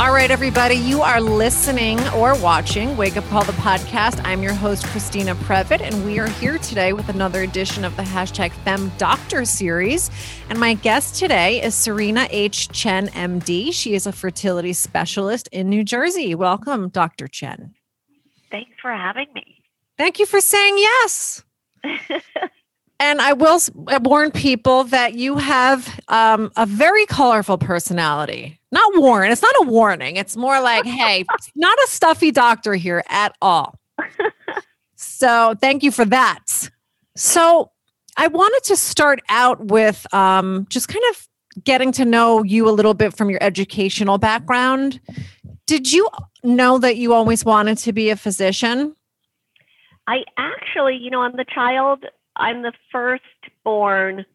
All right, everybody, you are listening or watching Wake Up Call the podcast. I'm your host, Christina Previte, and we are here today with another edition of the hashtag Fem Doctor series. And my guest today is Serena H. Chen, MD. She is a fertility specialist in New Jersey. Welcome, Dr. Chen. Thanks for having me. Thank you for saying yes. and I will warn people that you have um, a very colorful personality not warn. It's not a warning. It's more like, hey, not a stuffy doctor here at all. So thank you for that. So I wanted to start out with um, just kind of getting to know you a little bit from your educational background. Did you know that you always wanted to be a physician? I actually, you know, I'm the child, I'm the first born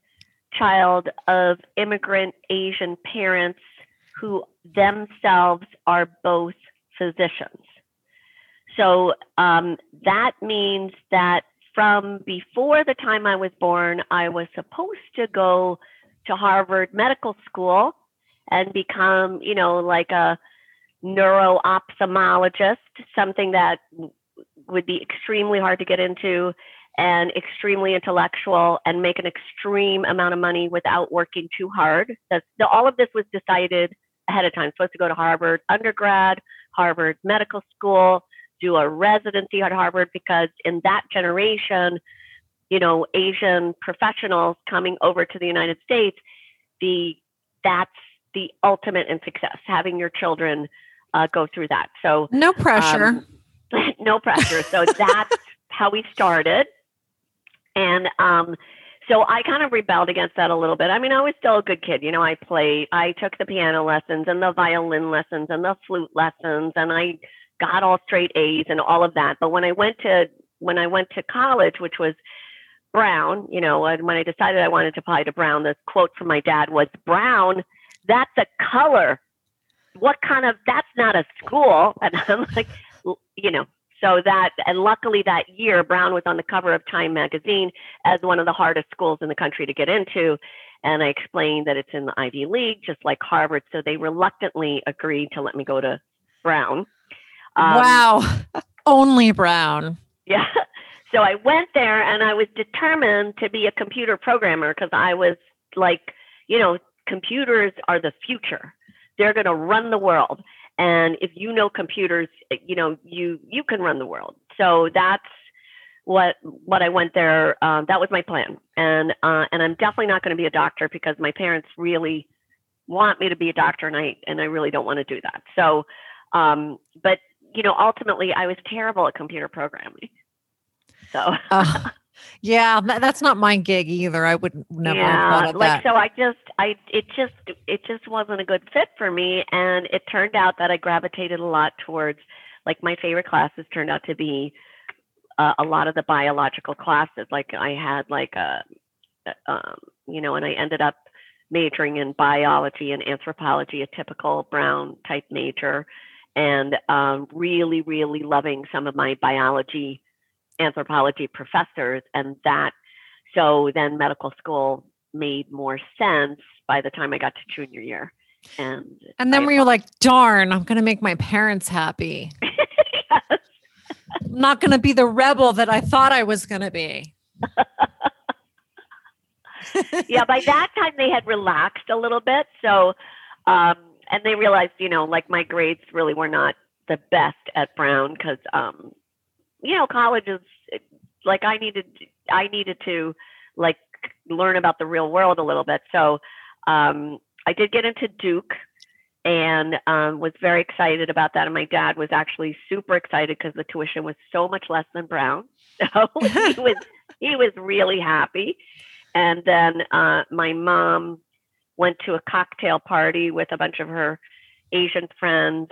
child of immigrant Asian parents who themselves are both physicians. So um, that means that from before the time I was born, I was supposed to go to Harvard Medical School and become, you know, like a neuro ophthalmologist, something that would be extremely hard to get into and extremely intellectual and make an extreme amount of money without working too hard. That's, all of this was decided ahead of time. Supposed to go to Harvard undergrad, Harvard medical school, do a residency at Harvard because in that generation, you know, Asian professionals coming over to the United States, the that's the ultimate in success. Having your children uh, go through that. So no pressure. Um, no pressure. So that's how we started. And um, so I kind of rebelled against that a little bit. I mean, I was still a good kid. You know, I played, I took the piano lessons and the violin lessons and the flute lessons, and I got all straight A's and all of that. But when I went to when I went to college, which was Brown, you know, and when I decided I wanted to apply to Brown, the quote from my dad was, "Brown, that's a color. What kind of? That's not a school." And I'm like, you know, so that, and luckily that year, Brown was on the cover of Time magazine as one of the hardest schools in the country to get into. And I explained that it's in the Ivy League, just like Harvard. So they reluctantly agreed to let me go to Brown. Um, wow. Only Brown. Yeah. So I went there and I was determined to be a computer programmer because I was like, you know, computers are the future. They're going to run the world and if you know computers eh, you know you you can run the world. So that's what what i went there um, that was my plan. And uh, and i'm definitely not going to be a doctor because my parents really want me to be a doctor and i and i really don't want to do that. So um, but you know ultimately i was terrible at computer programming. So uh, yeah, that's not my gig either. I would never yeah, have thought of like that. so I just I it just it just wasn't a good fit for me and it turned out that I gravitated a lot towards like my favorite classes turned out to be uh, a lot of the biological classes like I had like a um, you know and I ended up majoring in biology and anthropology a typical brown type major and um, really really loving some of my biology anthropology professors and that so then medical school made more sense by the time I got to junior year. And and then I, were you like, darn, I'm gonna make my parents happy. yes. I'm not gonna be the rebel that I thought I was gonna be. yeah, by that time they had relaxed a little bit. So um and they realized, you know, like my grades really were not the best at Brown because um you know, college is like I needed I needed to like learn about the real world a little bit. So um, I did get into Duke and um, was very excited about that. And my dad was actually super excited because the tuition was so much less than Brown. So he was he was really happy. And then uh, my mom went to a cocktail party with a bunch of her Asian friends.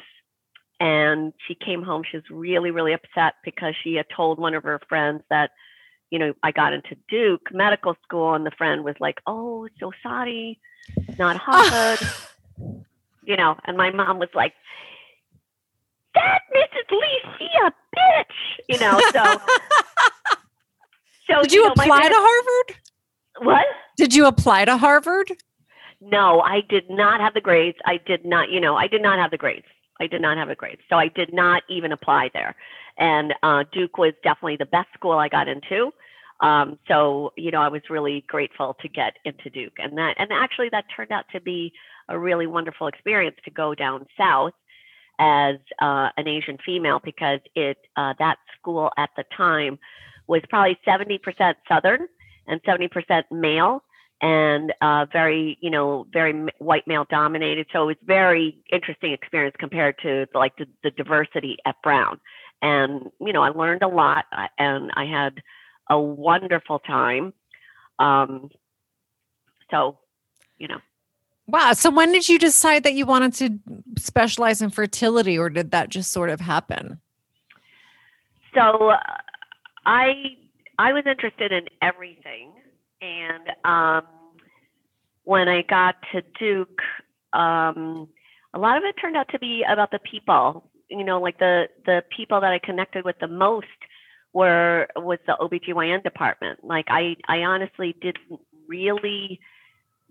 And she came home. She was really, really upset because she had told one of her friends that, you know, I got into Duke medical school. And the friend was like, oh, so sorry, not Harvard. you know, and my mom was like, that Mrs. Lee, she a bitch, you know, so. so Did you, you know, apply to Harvard? What? Did you apply to Harvard? No, I did not have the grades. I did not, you know, I did not have the grades. I did not have a grade. So I did not even apply there. And uh, Duke was definitely the best school I got into. Um, so, you know, I was really grateful to get into Duke. And that, and actually that turned out to be a really wonderful experience to go down south as uh, an Asian female because it, uh, that school at the time was probably 70% Southern and 70% male and uh, very, you know, very white male dominated. So it was very interesting experience compared to like the, the diversity at Brown. And, you know, I learned a lot uh, and I had a wonderful time. Um, so, you know. Wow. So when did you decide that you wanted to specialize in fertility or did that just sort of happen? So uh, I I was interested in everything and um, when I got to Duke, um, a lot of it turned out to be about the people. You know, like the the people that I connected with the most were was the OBGYN department. Like I I honestly didn't really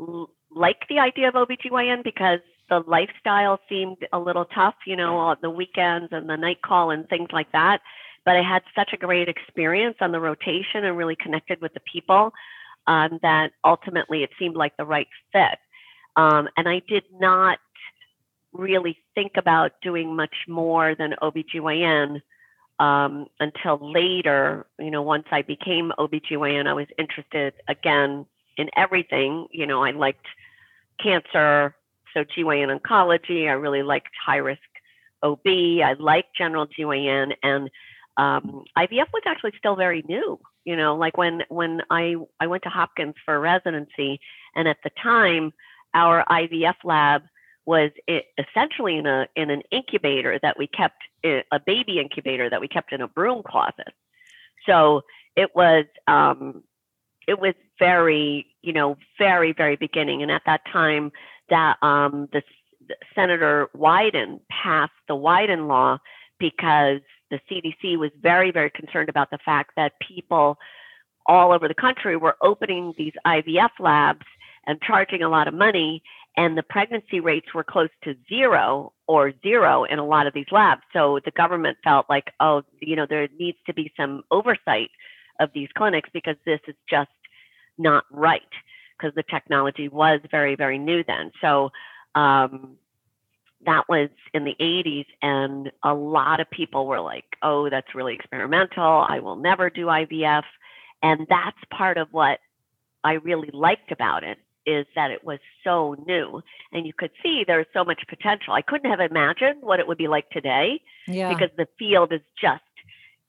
l- like the idea of OBGYN because the lifestyle seemed a little tough, you know, on the weekends and the night call and things like that. But I had such a great experience on the rotation and really connected with the people um, that ultimately it seemed like the right fit. Um, and I did not really think about doing much more than OBGYN um, until later. You know, once I became OBGYN, I was interested again in everything. You know, I liked cancer, so GYN oncology. I really liked high risk OB. I liked general GYN, and um, IVF was actually still very new you know like when when i i went to hopkins for residency and at the time our ivf lab was essentially in a in an incubator that we kept a baby incubator that we kept in a broom closet. So it was um it was very you know very very beginning and at that time that um the senator wyden passed the wyden law because the CDC was very, very concerned about the fact that people all over the country were opening these IVF labs and charging a lot of money, and the pregnancy rates were close to zero or zero in a lot of these labs. So the government felt like, oh, you know, there needs to be some oversight of these clinics because this is just not right because the technology was very, very new then. So um, that was in the 80s and a lot of people were like oh that's really experimental. I will never do ivf and that's part of what i really liked about it is that it was so new. And you could see there's so much potential. I couldn't have imagined what it would be like today yeah. because the field is just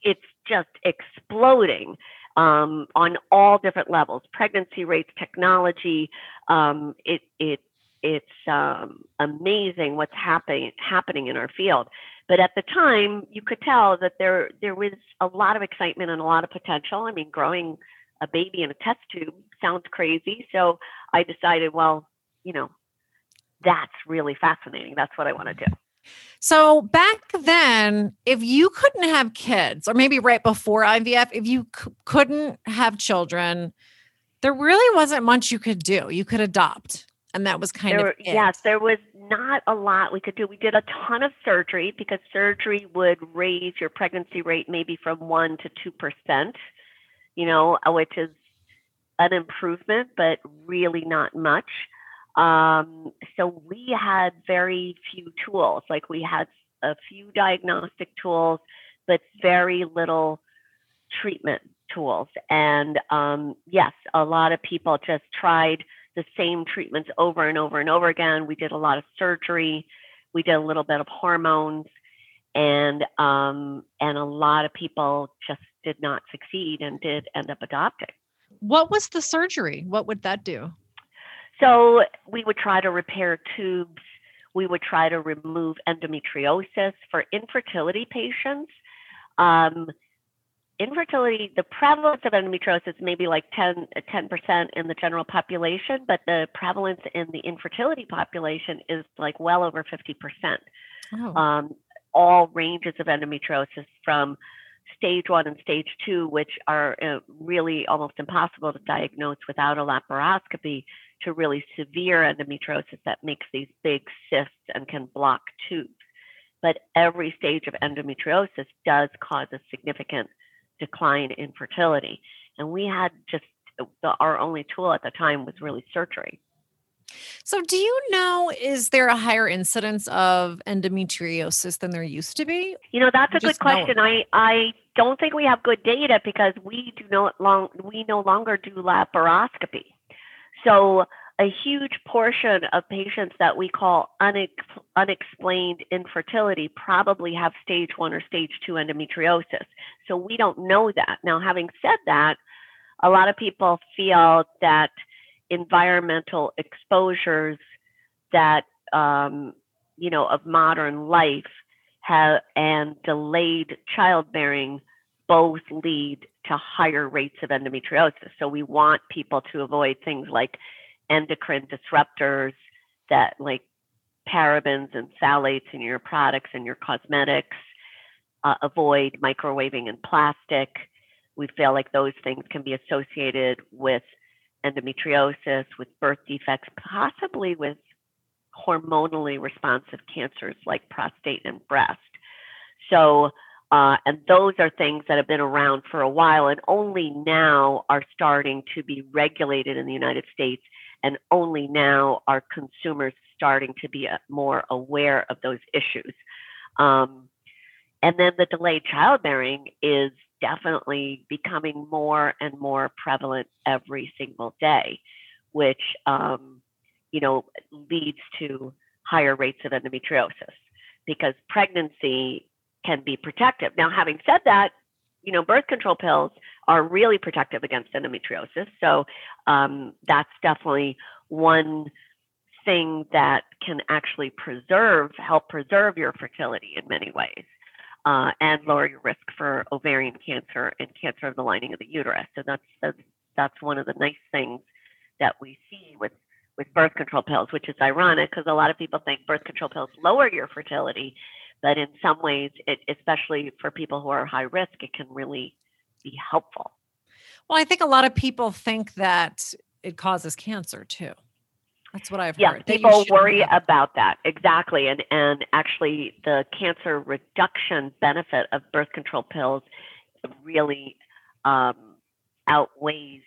it's just exploding um, on all different levels. Pregnancy rates technology um, it, it it's um, amazing what's happening happening in our field. But at the time, you could tell that there there was a lot of excitement and a lot of potential. I mean, growing a baby in a test tube sounds crazy. So I decided, well, you know, that's really fascinating. That's what I want to do. So back then, if you couldn't have kids, or maybe right before IVF, if you c- couldn't have children, there really wasn't much you could do. You could adopt and that was kind there, of it. yes there was not a lot we could do. We did a ton of surgery because surgery would raise your pregnancy rate maybe from 1 to 2% you know uh, which is an improvement but really not much. Um, so we had very few tools. Like we had a few diagnostic tools but very little treatment tools. And um, yes a lot of people just tried the same treatments over and over and over again. We did a lot of surgery. We did a little bit of hormones, and um, and a lot of people just did not succeed and did end up adopting. What was the surgery? What would that do? So we would try to repair tubes. We would try to remove endometriosis for infertility patients. Um, infertility, the prevalence of endometriosis may be like 10, 10% in the general population, but the prevalence in the infertility population is like well over 50%. Oh. Um, all ranges of endometriosis from stage one and stage two, which are uh, really almost impossible to diagnose without a laparoscopy, to really severe endometriosis that makes these big cysts and can block tubes. But every stage of endometriosis does cause a significant decline in fertility. And we had just the, our only tool at the time was really surgery. So, do you know, is there a higher incidence of endometriosis than there used to be? You know, that's a good question. I, I don't think we have good data because we do not long we no longer do laparoscopy. So a huge portion of patients that we call unex- unexplained infertility probably have stage one or stage two endometriosis. So we don't know that. Now, having said that, a lot of people feel that environmental exposures that um, you know of modern life have and delayed childbearing both lead to higher rates of endometriosis. So we want people to avoid things like endocrine disruptors that like parabens and phthalates in your products and your cosmetics. Uh, avoid microwaving and plastic. We feel like those things can be associated with endometriosis, with birth defects, possibly with hormonally responsive cancers like prostate and breast. So, uh, and those are things that have been around for a while and only now are starting to be regulated in the United States and only now are consumers starting to be uh, more aware of those issues. Um, and then the delayed childbearing is definitely becoming more and more prevalent every single day, which um, you know leads to higher rates of endometriosis because pregnancy can be protective. Now, having said that, you know, birth control pills are really protective against endometriosis. So um, that's definitely one thing that can actually preserve, help preserve your fertility in many ways. Uh, and lower your risk for ovarian cancer and cancer of the lining of the uterus. So that's, that's that's one of the nice things that we see with with birth control pills, which is ironic because a lot of people think birth control pills lower your fertility, but in some ways, it, especially for people who are high risk, it can really be helpful. Well, I think a lot of people think that it causes cancer too. That's what I've yes, heard. people worry have. about that exactly, and and actually, the cancer reduction benefit of birth control pills really um, outweighs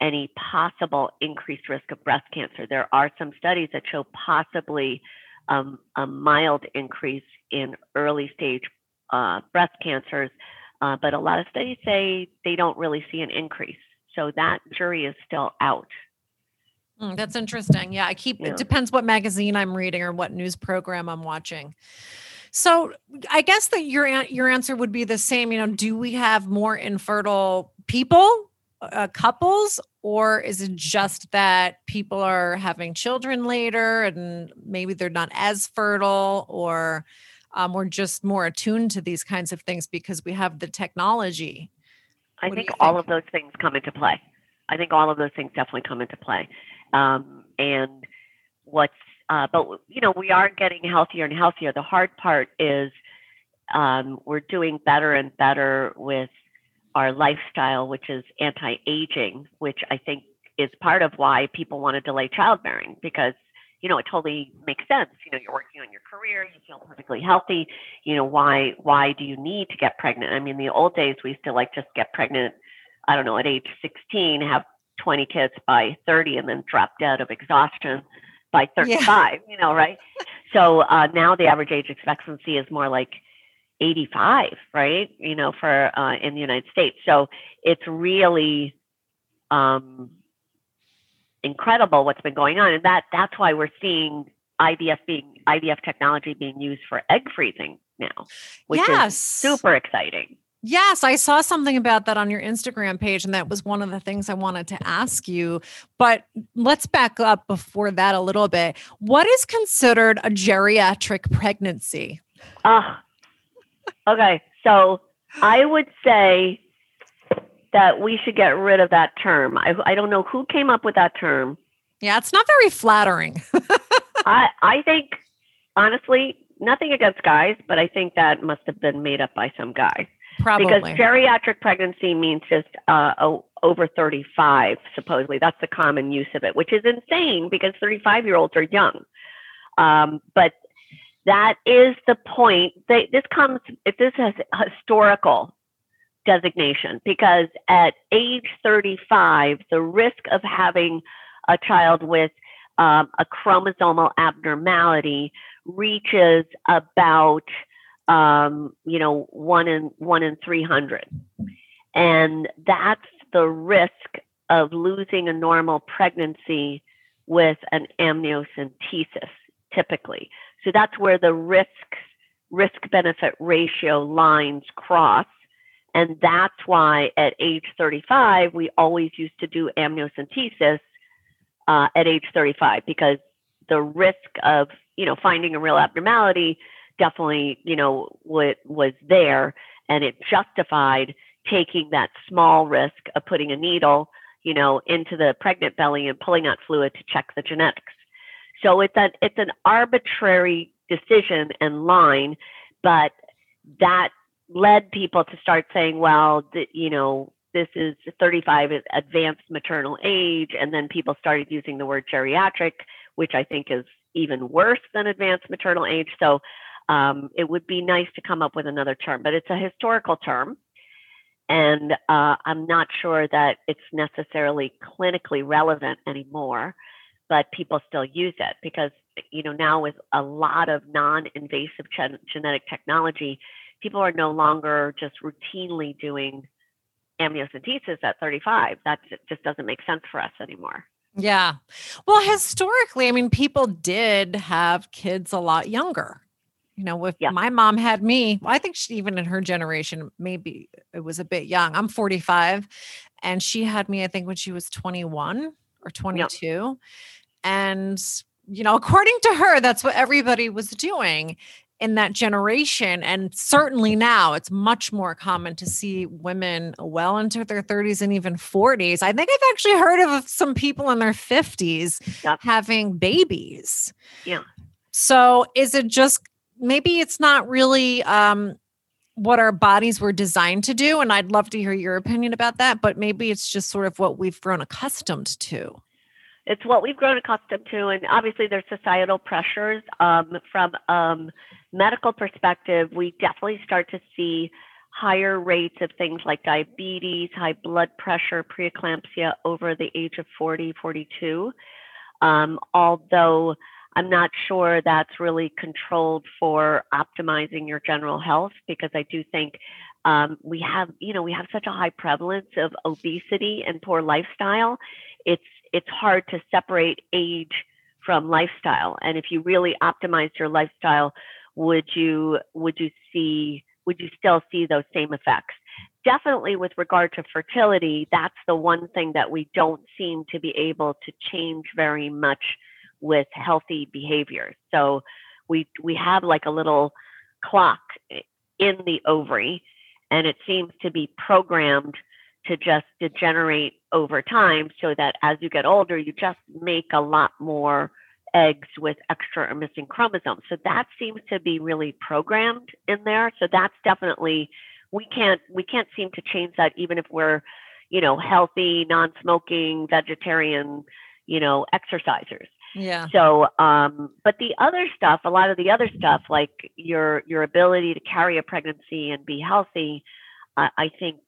any possible increased risk of breast cancer. There are some studies that show possibly um, a mild increase in early stage uh, breast cancers, uh, but a lot of studies say they don't really see an increase. So that jury is still out. Mm, that's interesting. Yeah, I keep yeah. it depends what magazine I'm reading or what news program I'm watching. So I guess that your your answer would be the same. You know, do we have more infertile people, uh, couples, or is it just that people are having children later and maybe they're not as fertile, or um, we're just more attuned to these kinds of things because we have the technology? I think, think all of those things come into play. I think all of those things definitely come into play. Um, and what's, uh, but you know, we are getting healthier and healthier. The hard part is um, we're doing better and better with our lifestyle, which is anti-aging, which I think is part of why people want to delay childbearing because you know it totally makes sense you know you're working on your career you feel perfectly healthy you know why why do you need to get pregnant i mean the old days we used to like just get pregnant i don't know at age 16 have 20 kids by 30 and then drop dead of exhaustion by 35, yeah. you know, right? so uh, now the average age expectancy is more like 85, right? You know, for uh, in the United States. So it's really um, incredible what's been going on, and that that's why we're seeing IVF being IVF technology being used for egg freezing now, which yes. is super exciting. Yes, I saw something about that on your Instagram page, and that was one of the things I wanted to ask you. But let's back up before that a little bit. What is considered a geriatric pregnancy? Uh, okay. So I would say that we should get rid of that term. I, I don't know who came up with that term. Yeah, it's not very flattering. I I think honestly, nothing against guys, but I think that must have been made up by some guy. Probably. Because geriatric pregnancy means just uh, over 35, supposedly. That's the common use of it, which is insane because 35 year olds are young. Um, but that is the point. They, this comes, if this is historical designation, because at age 35, the risk of having a child with um, a chromosomal abnormality reaches about um, you know, one in one in 300. And that's the risk of losing a normal pregnancy with an amniocentesis, typically. So that's where the risk risk benefit ratio lines cross. And that's why at age 35, we always used to do amniocentesis uh, at age 35 because the risk of, you know, finding a real abnormality definitely, you know, what was there and it justified taking that small risk of putting a needle, you know, into the pregnant belly and pulling out fluid to check the genetics. So it's an it's an arbitrary decision and line, but that led people to start saying, well, th- you know, this is 35 is advanced maternal age, and then people started using the word geriatric, which I think is even worse than advanced maternal age. So um, it would be nice to come up with another term, but it's a historical term. And uh, I'm not sure that it's necessarily clinically relevant anymore, but people still use it because, you know, now with a lot of non invasive gen- genetic technology, people are no longer just routinely doing amniocentesis at 35. That just doesn't make sense for us anymore. Yeah. Well, historically, I mean, people did have kids a lot younger. You know, if yeah. my mom had me, well, I think she even in her generation, maybe it was a bit young. I'm 45 and she had me, I think, when she was 21 or 22. Yeah. And, you know, according to her, that's what everybody was doing in that generation. And certainly now it's much more common to see women well into their 30s and even 40s. I think I've actually heard of some people in their 50s yep. having babies. Yeah. So is it just maybe it's not really um, what our bodies were designed to do. And I'd love to hear your opinion about that, but maybe it's just sort of what we've grown accustomed to. It's what we've grown accustomed to. And obviously, there's societal pressures. Um, from um, medical perspective, we definitely start to see higher rates of things like diabetes, high blood pressure, preeclampsia over the age of 40, 42. Um, although I'm not sure that's really controlled for optimizing your general health because I do think um, we have, you know, we have such a high prevalence of obesity and poor lifestyle. It's it's hard to separate age from lifestyle. And if you really optimize your lifestyle, would you would you see would you still see those same effects? Definitely with regard to fertility, that's the one thing that we don't seem to be able to change very much with healthy behaviors. So we we have like a little clock in the ovary and it seems to be programmed to just degenerate over time so that as you get older you just make a lot more eggs with extra or missing chromosomes. So that seems to be really programmed in there. So that's definitely we can't we can't seem to change that even if we're, you know, healthy, non-smoking, vegetarian, you know, exercisers. Yeah. So, um, but the other stuff, a lot of the other stuff, like your your ability to carry a pregnancy and be healthy, uh, I think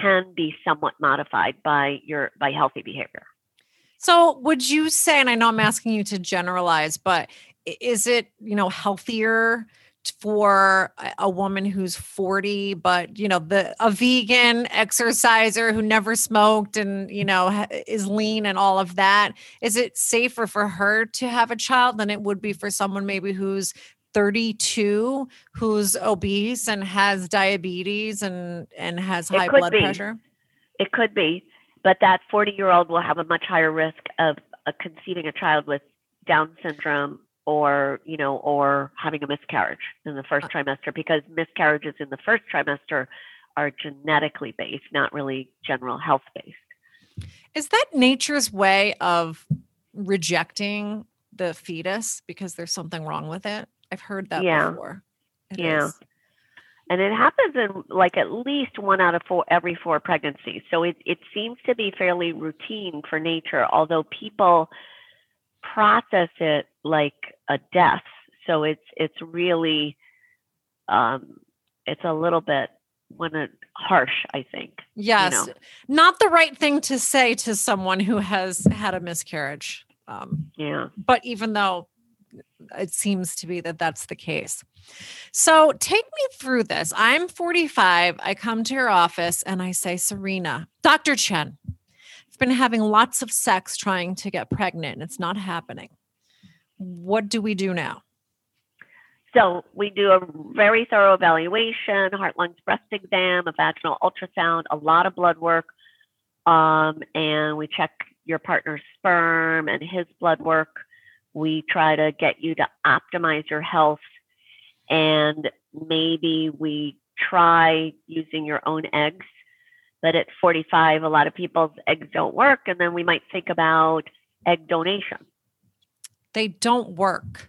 can be somewhat modified by your by healthy behavior. So, would you say, and I know I'm asking you to generalize, but is it you know healthier? for a woman who's 40 but you know the a vegan exerciser who never smoked and you know is lean and all of that is it safer for her to have a child than it would be for someone maybe who's 32 who's obese and has diabetes and and has It high blood be. pressure? It could be, but that 40 year old will have a much higher risk of uh, conceiving a child with Down syndrome or, you know, or having a miscarriage in the first Uh. trimester because miscarriages in the first trimester are genetically based, not really general health based. Is that nature's way of rejecting the fetus because there's something wrong with it? I've heard that Yeah. before. It Yeah. is. And it happens in like at least one out of four every four pregnancies. So it, it seems to be fairly routine for nature, although people process it like a death. So it's it's really um, it's a little bit when it harsh, I think. Yes. know. Not the right thing to say to someone who has had a miscarriage. Um, Yeah. but even though it seems to be that that's the case. So take me through this. I'm 45. I come to your office and I say, Serena, Dr. Chen, I've been having lots of sex trying to get pregnant and it's not happening. What do we do now? So we do a very thorough evaluation, heart, lungs, breast exam, a vaginal ultrasound, a lot of blood work, um, and we check your partner's sperm and his blood work. We try to get you to optimize your health, and maybe we try using your own eggs. But at 45, a lot of people's eggs don't work, and then we might think about egg donation. They don't work.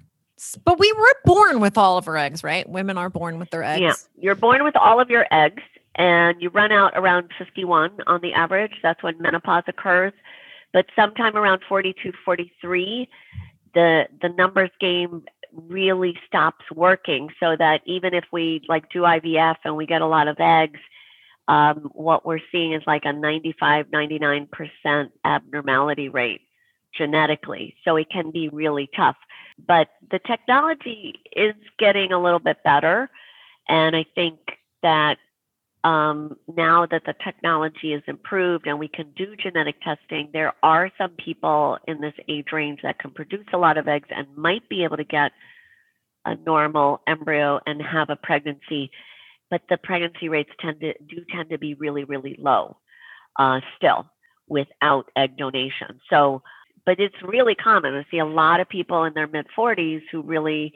But we were born with all of our eggs, right? Women are born with their eggs. Yeah, you're born with all of your eggs, and you run out around 51 on the average. That's when menopause occurs. But sometime around 42, 43, the the numbers game really stops working. So that even if we like do IVF and we get a lot of eggs, um, what we're seeing is like a 95, 99 percent abnormality rate genetically. So it can be really tough. But the technology is getting a little bit better. And I think that um, now that the technology is improved and we can do genetic testing, there are some people in this age range that can produce a lot of eggs and might be able to get a normal embryo and have a pregnancy. But the pregnancy rates tend to do tend to be really, really low uh, still without egg donation. So, but it's really common. I see a lot of people in their mid 40s who really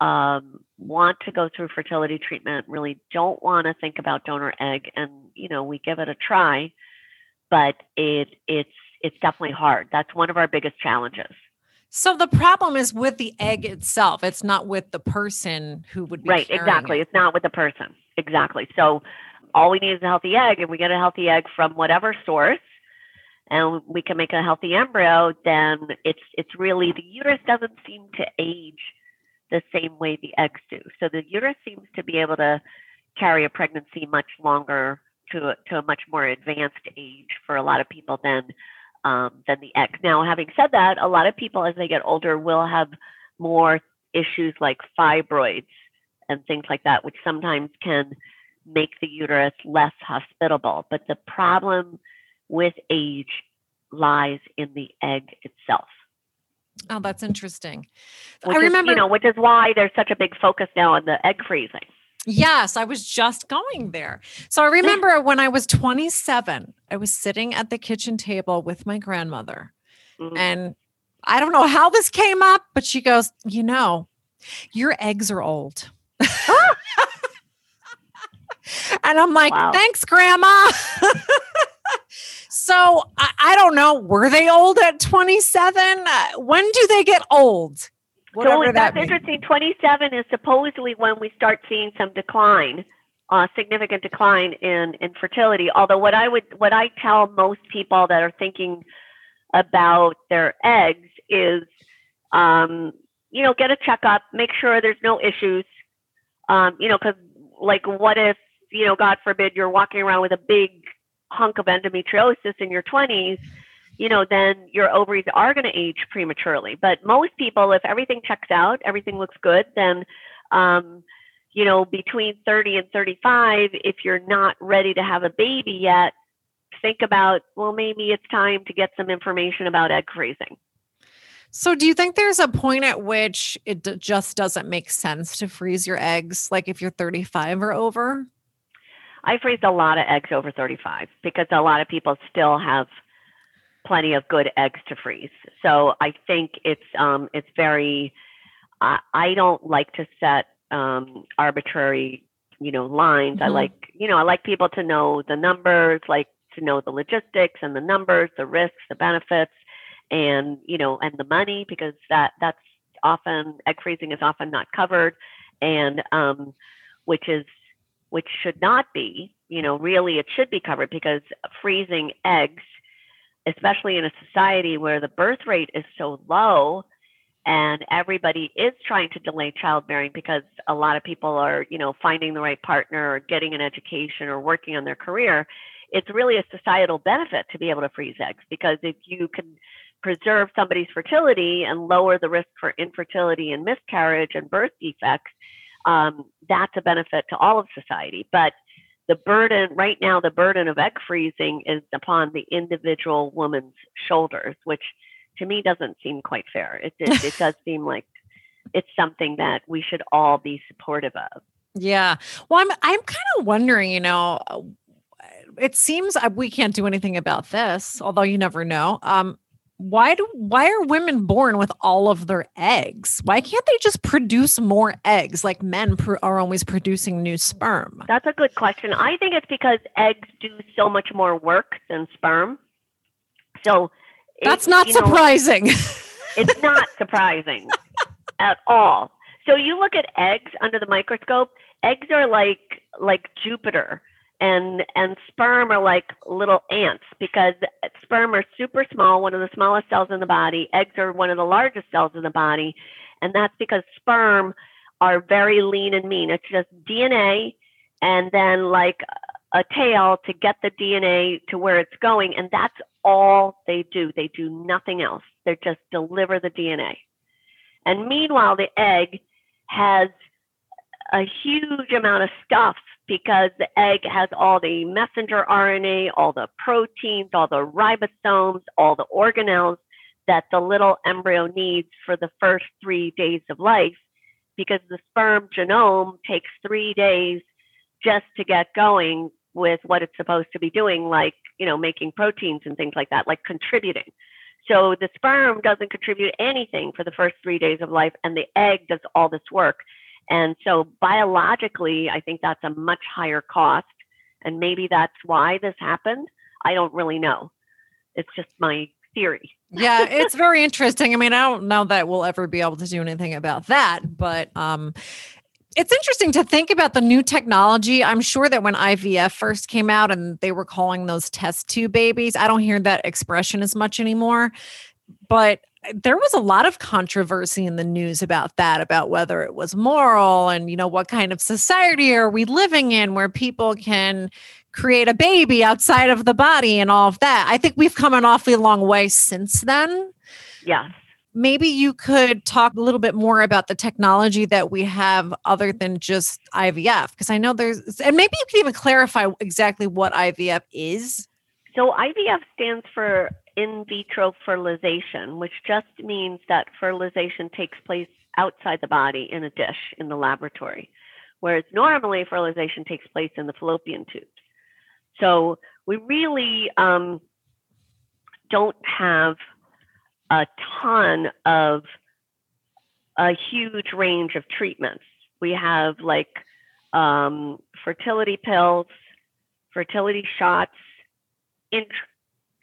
um, want to go through fertility treatment, really don't want to think about donor egg, and you know we give it a try, but it it's it's definitely hard. That's one of our biggest challenges. So the problem is with the egg itself. It's not with the person who would be Right, exactly. it. It's not with the person. Exactly. So all we need is a healthy egg, and we get a healthy egg from whatever source, and we can make a healthy embryo. Then it's it's really the uterus doesn't seem to age the same way the eggs do. So the uterus seems to be able to carry a pregnancy much longer to a, to a much more advanced age for a lot of people than um, than the egg. Now, having said that, a lot of people as they get older will have more issues like fibroids and things like that, which sometimes can make the uterus less hospitable. But the problem with age lies in the egg itself. Oh, that's interesting. Which I remember is, you know, which is why there's such a big focus now on the egg freezing. Yes, I was just going there. So I remember when I was 27, I was sitting at the kitchen table with my grandmother. Mhm. And I don't know how this came up, but she goes, You know, your eggs are old. and I'm like, Wow. Thanks, Grandma. So I, I don't know. Were they old at 27? Uh, when do they get old? Whatever so that that's means. interesting. 27 is supposedly when we start seeing some decline, uh, significant decline in infertility. Although what I would, what I tell most people that are thinking about their eggs is, um, you know, get a checkup, make sure there's no issues. Um, you know, because like, what if, you know, God forbid, you're walking around with a big hunk of endometriosis in your 20s? you know, then your ovaries are going to age prematurely. But most people, if everything checks out, everything looks good, then, um, you know, between 30 and 35, if you're not ready to have a baby yet, think about, well, maybe it's time to get some information about egg freezing. So, do you think there's a point at which it just doesn't make sense to freeze your eggs, like if you're 35 or over? I freeze a lot of eggs over 35 because a lot of people still have plenty of good eggs to freeze. So I think it's um, it's very. I, I don't like to set um, arbitrary, you know, lines. Mm-hmm. I like you know I like people to know the numbers, like to know the logistics and the numbers, the risks, the benefits, and you know, and the money because that that's often egg freezing is often not covered, and um, which is which should not be. You know, really it should be covered because freezing eggs especially in a society where the birth rate is so low and everybody is trying to delay childbearing because a lot of people are, you know, finding the right partner or getting an education or working on their career, it's really a societal benefit to be able to freeze eggs because if you can preserve somebody's fertility and lower the risk for infertility and miscarriage and birth defects, um, that's a benefit to all of society. But the burden right now the burden of egg freezing is upon the individual woman's shoulders which to me doesn't seem quite fair. It, it, it does seem like it's something that we should all be supportive of. Yeah. Well i'm i'm kind of wondering you know it seems uh, we can't do anything about this although you never know. Um why do why are women born with all of their eggs? Why can't they just produce more eggs like men pr- are always producing new sperm? That's a good question. I think it's because eggs do so much more work than sperm. So that's it, not surprising. Know, it's not surprising at all. So you look at eggs under the microscope. Eggs are like like Jupiter and and sperm are like little ants because sperm are super small one of the smallest cells in the body. Eggs are one of the largest cells in the body. And that's because sperm are very lean and mean. It's just dna and then like a tail to get the dna to where it's going. And that's all they do. They do nothing else. They just deliver the dna and meanwhile the egg has a huge amount of stuff because the egg has all the messenger RNA, all the proteins, all the ribosomes, all the organelles that the little embryo needs for the first three days of life because the sperm genome takes three days just to get going with what it's supposed to be doing, like, you know, making proteins and things like that, like contributing. So the sperm doesn't contribute anything for the first three days of life, and the egg does all this work. And so biologically, I think that's a much higher cost. And maybe that's why this happened. I don't really know. It's just my theory. yeah, it's very interesting. I mean, I don't know that we'll ever be able to do anything about that, but um it's interesting to think about the new technology. I'm sure that when IVF first came out and they were calling those test tube babies, I don't hear that expression as much anymore. But Eh, there was a lot of controversy in the news about that about whether it was moral and you know what kind of society are we living in where people can create a baby outside of the body and all of that. I think we've come an awfully long way since then. Yes. Maybe you could talk a little bit more about the technology that we have other than just ivf because i know there's and maybe you can even clarify exactly what ivf is. So ivf stands for in vitro fertilization, which just means that fertilization takes place outside the body in a dish in the laboratory, whereas normally fertilization takes place in the fallopian tubes. So we really um, don't have a ton of a huge range of treatments. We have like um, fertility pills, fertility shots,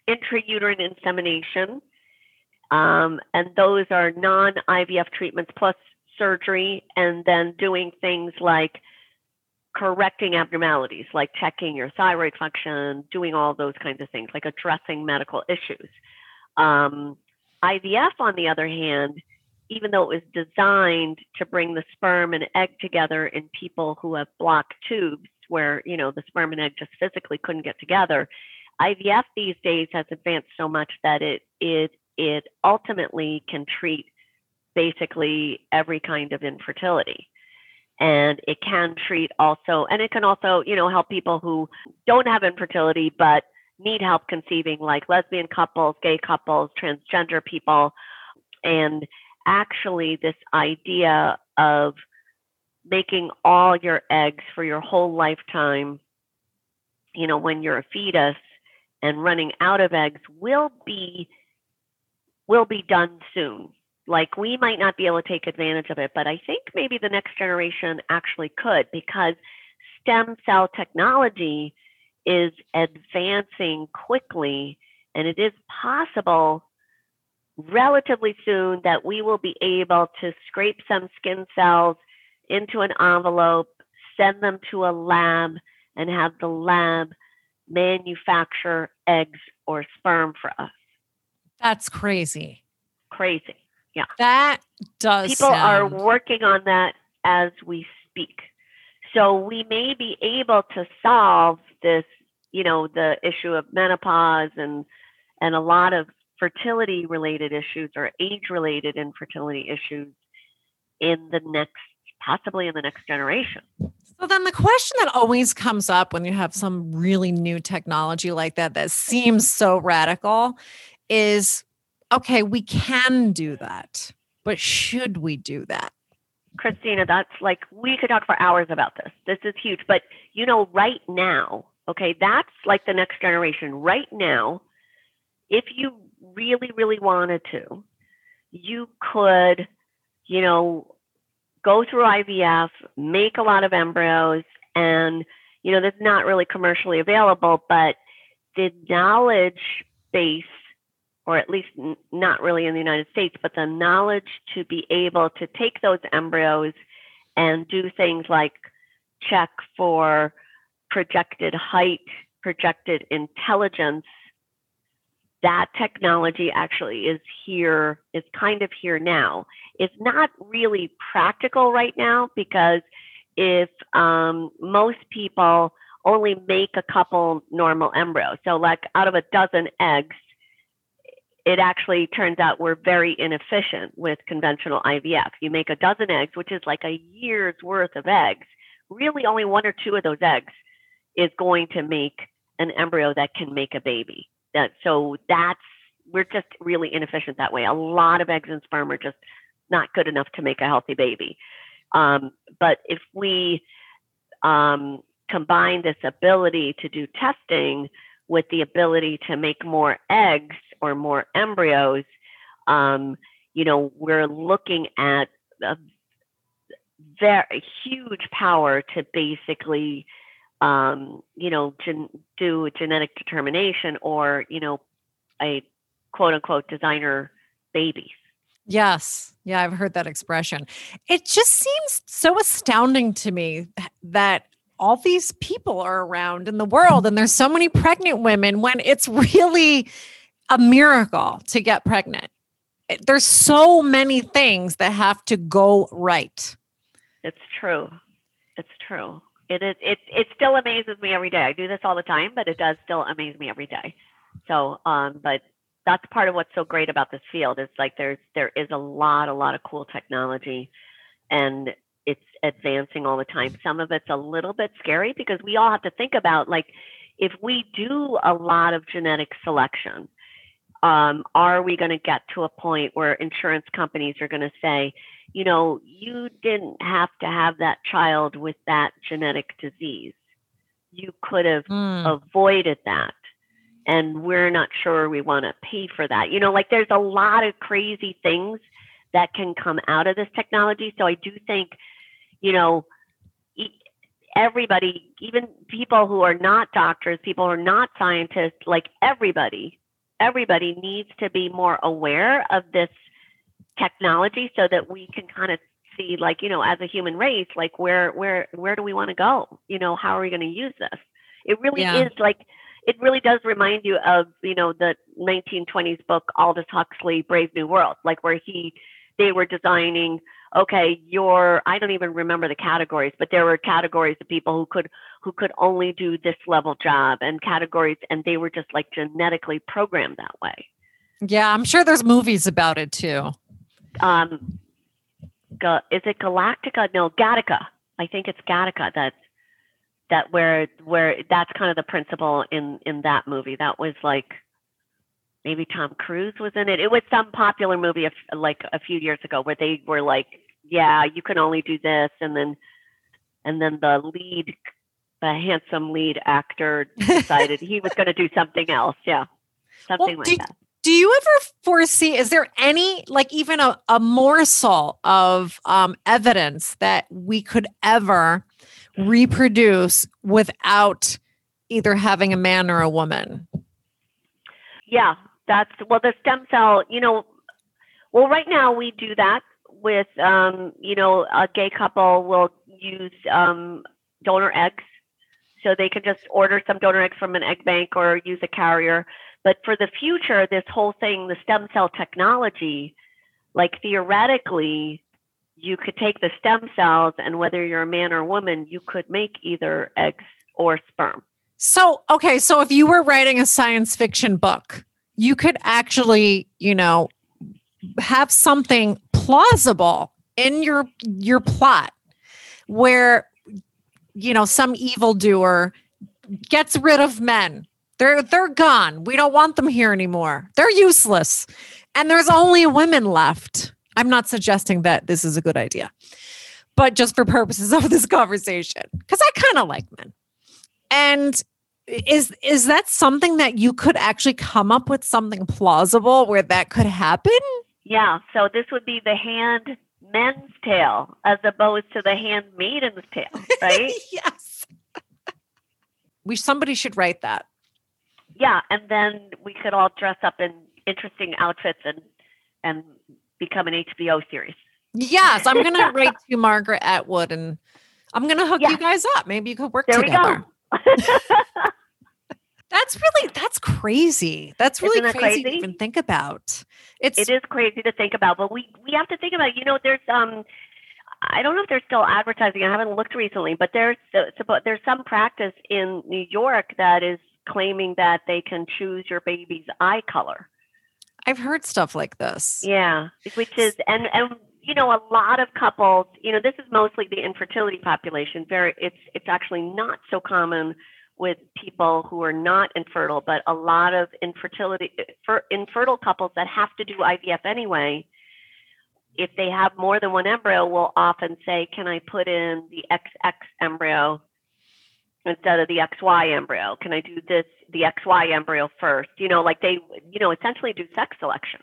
intrauterine insemination. Um, and those are non IVF treatments plus surgery, and then doing things like correcting abnormalities, like checking your thyroid function, doing all those kinds of things, like addressing medical issues. Um, IVF, on the other hand, even though it was designed to bring the sperm and egg together in people who have blocked tubes where you know the sperm and egg just physically couldn't get together IVF these days has advanced so much that it it it ultimately can treat basically every kind of infertility. And it can treat also, and it can also, you know, help people who don't have infertility but need help conceiving, like lesbian couples, gay couples, transgender people. and actually this idea of making all your eggs for your whole lifetime, you know, when you're a fetus and running out of eggs will be will be done soon. Like we might not be able to take advantage of it, but I think maybe the next generation actually could because stem cell technology is advancing quickly and it is possible relatively soon that we will be able to scrape some skin cells into an envelope, send them to a lab, and have the lab manufacture eggs or sperm for us. That's crazy. Crazy. Yeah. That does. People sound... are working on that as we speak. So we may be able to solve this, you know, the issue of menopause and and a lot of fertility related issues or age related infertility issues in the next possibly in the next generation. So then the question that always comes up when you have some really new technology like that that seems so radical is okay, we can do that, but should we do that? Christina, that's like we could talk for hours about this. This is huge, but you know right now, okay, that's like the next generation. Right now, if you really really wanted to, you could, you know, go through IVF, make a lot of embryos, and you know that's not really commercially available, but the knowledge base, or at least n- not really in the United States, but the knowledge to be able to take those embryos and do things like check for projected height, projected intelligence, that technology actually is here, is kind of here now. It's not really practical right now because if um, most people only make a couple normal embryos, so like out of a dozen eggs, it actually turns out we're very inefficient with conventional IVF. You make a dozen eggs, which is like a year's worth of eggs. Really, only one or two of those eggs is going to make an embryo that can make a baby. That so that's we're just really inefficient that way. A lot of eggs and sperm are just not good enough to make a healthy baby. Um, but if we um, combine this ability to do testing with the ability to make more eggs or more embryos, um, you know, we're looking at a very huge power to basically um, you know, gen- do genetic determination or, you know, a quote unquote designer babies. Yes. Yeah, I've heard that expression. It just seems so astounding to me that all these people are around in the world and there's so many pregnant women when it's really a miracle to get pregnant. There's so many things that have to go right. It's true. It's true it is it it still amazes me every day. I do this all the time, but it does still amaze me every day. So, um, but that's part of what's so great about this field. It's like there's there is a lot a lot of cool technology, and it's advancing all the time. Some of it's a little bit scary because we all have to think about like if we do a lot of genetic selection, um, are we going to get to a point where insurance companies are going to say, you know, you didn't have to have that child with that genetic disease. You could have mm. avoided that. And we're not sure we want to pay for that. You know, like there's a lot of crazy things that can come out of this technology. So I do think, you know, everybody, even people who are not doctors, people who are not scientists, like everybody, everybody needs to be more aware of this technology so that we can kind of see like you know as a human race like where where where do we want to go? You know how are we going to use this? It really yeah. is like it really does remind you of you know the 1920s book aldous huxley brave new world like where he they were designing okay your i don't even remember the categories but there were categories of people who could who could only do this level job and categories and they were just like genetically programmed that way. Yeah i'm sure there's movies about it too um, is it Galactica? No, Gattaca. I think it's Gattaca that that where where that's kind of the principle in in that movie. That was like maybe Tom Cruise was in it. It was some popular movie of, like a few years ago where they were like, yeah, you can only do this, and then and then the lead, the handsome lead actor decided he was going to do something else. Yeah, something well, like that. Do you ever foresee, is there any, like even a, a morsel of um, evidence that we could ever reproduce without either having a man or a woman? Yeah, that's, well, the stem cell, you know, well, right now we do that with, um, you know, a gay couple will use um, donor eggs. So they can just order some donor eggs from an egg bank or use a carrier. But for the future, this whole thing, the stem cell technology, like theoretically, you could take the stem cells and whether you're a man or a woman, you could make either eggs or sperm. So, okay, so if you were writing a science fiction book, you could actually, you know, have something plausible in your your plot where you know some evildoer gets rid of men they're they're gone. We don't want them here anymore. They're useless. And there's only women left. I'm not suggesting that this is a good idea. But just for purposes of this conversation cuz I kind of like men. And is is that something that you could actually come up with something plausible where that could happen? Yeah, so this would be the hand men's tale as opposed to the handmaiden's tale, right? yes. we somebody should write that yeah, and then we could all dress up in interesting outfits and and become an HBO series. Yes, I'm gonna write to Margaret Atwood and I'm gonna hook you guys up. Maybe you could work there together. that's really that's crazy. That's really crazy, crazy, to even think about. It's it is crazy to think about, but we we have to think about. You know, there's um. I don't know if they're still advertising. I haven't looked recently, but there's there's some practice in New York that is claiming that they can choose your baby's eye color. I've heard stuff like this. Yeah, which is and and you know a lot of couples, you know, this is mostly the infertility population. Very it's it's actually not so common with people who are not infertile, but a lot of infertility for infertile couples that have to do IVF anyway. If they have more than one embryo, will often say, "Can I put in the XX embryo instead of the XY embryo? Can I do this, the XY embryo first? You know, like they, you know, essentially do sex selection.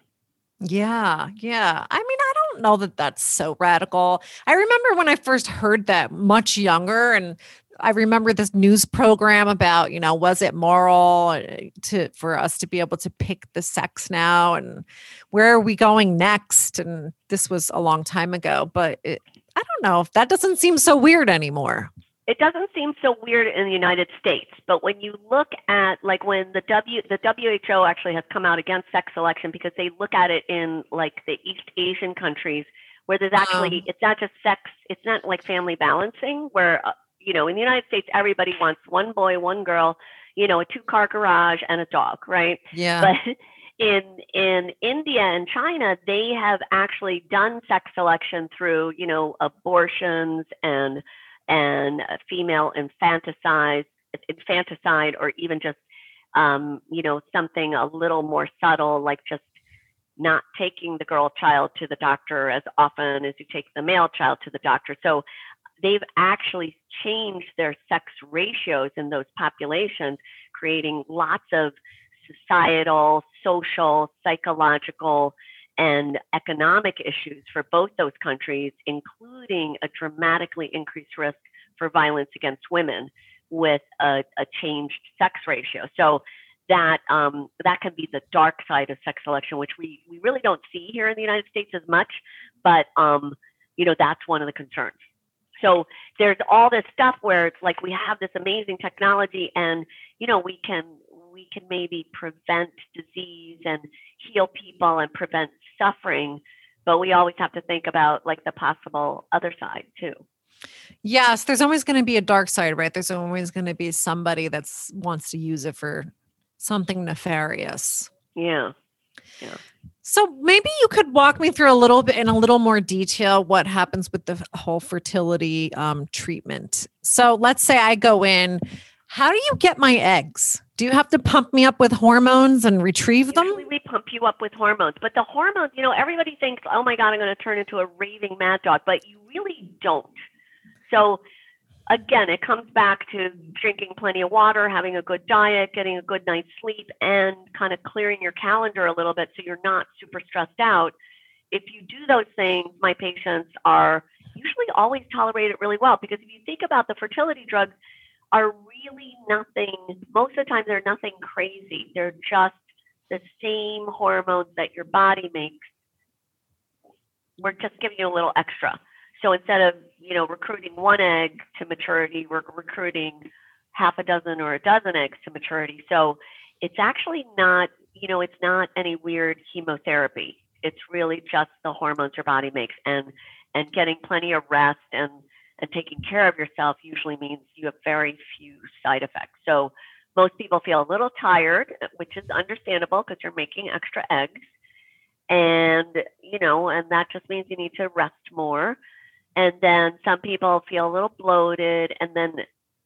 Yeah, yeah. I mean, I don't know that that's so radical. I remember when I first heard that much younger and I remember this news program about, you know, was it moral uh, to for us to be able to pick the sex now and where are we going next? And this was a long time ago, but it, I don't know if that doesn't seem so weird anymore it doesn't seem so weird in the United States, but when you look at like when the W the WHO actually has come out against sex selection because they look at it in like the East Asian countries where there's actually it's not just sex, it's not like family balancing where uh, you know in the United States everybody wants one boy, one girl, you know, a two car garage and a dog, right? Yeah. But in in India and China, they have actually done sex selection through, you know, abortions and and female infanticide, infanticide, or even just um, you know something a little more subtle, like just not taking the girl child to the doctor as often as you take the male child to the doctor. So they've actually changed their sex ratios in those populations, creating lots of societal, social, psychological and economic issues for both those countries, including a dramatically increased risk for violence against women with a, a changed sex ratio. So that um, that can be the dark side of sex selection, which we, we really don't see here in the United States as much, but um, you know that's one of the concerns. So there's all this stuff where it's like we have this amazing technology, and you know we can we can maybe prevent disease and heal people and prevent suffering, but we always have to think about like the possible other side too. Yes, there's always going to be a dark side, right? There's always going to be somebody that wants to use it for something nefarious. Yeah. Yeah. So maybe you could walk me through a little bit in a little more detail what happens with the whole fertility um, treatment. So let's say I go in How do you get my eggs? Do you have to pump me up with hormones and retrieve them? Usually we pump you up with hormones, but the hormones, you know, everybody thinks, oh my God, I'm going to turn into a raving mad dog, but you really don't. So again, it comes back to drinking plenty of water, having a good diet, getting a good night's sleep, and kind of clearing your calendar a little bit so you're not super stressed out. If you do those things, my patients are usually always tolerate it really well because if you think about the fertility drugs are really nothing most of the time they're nothing crazy. They're just the same hormones that your body makes. We're just giving you a little extra. So instead of you know recruiting one egg to maturity we're recruiting half a dozen or a dozen eggs to maturity. So it's actually not you know it's not any weird chemotherapy. It's really just the hormones your body makes and and getting plenty of rest and and taking care of yourself usually means you have very few side effects. So most people feel a little tired, which is understandable because you're making extra eggs. And, you know, and that just means you need to rest more. And then some people feel a little bloated. And then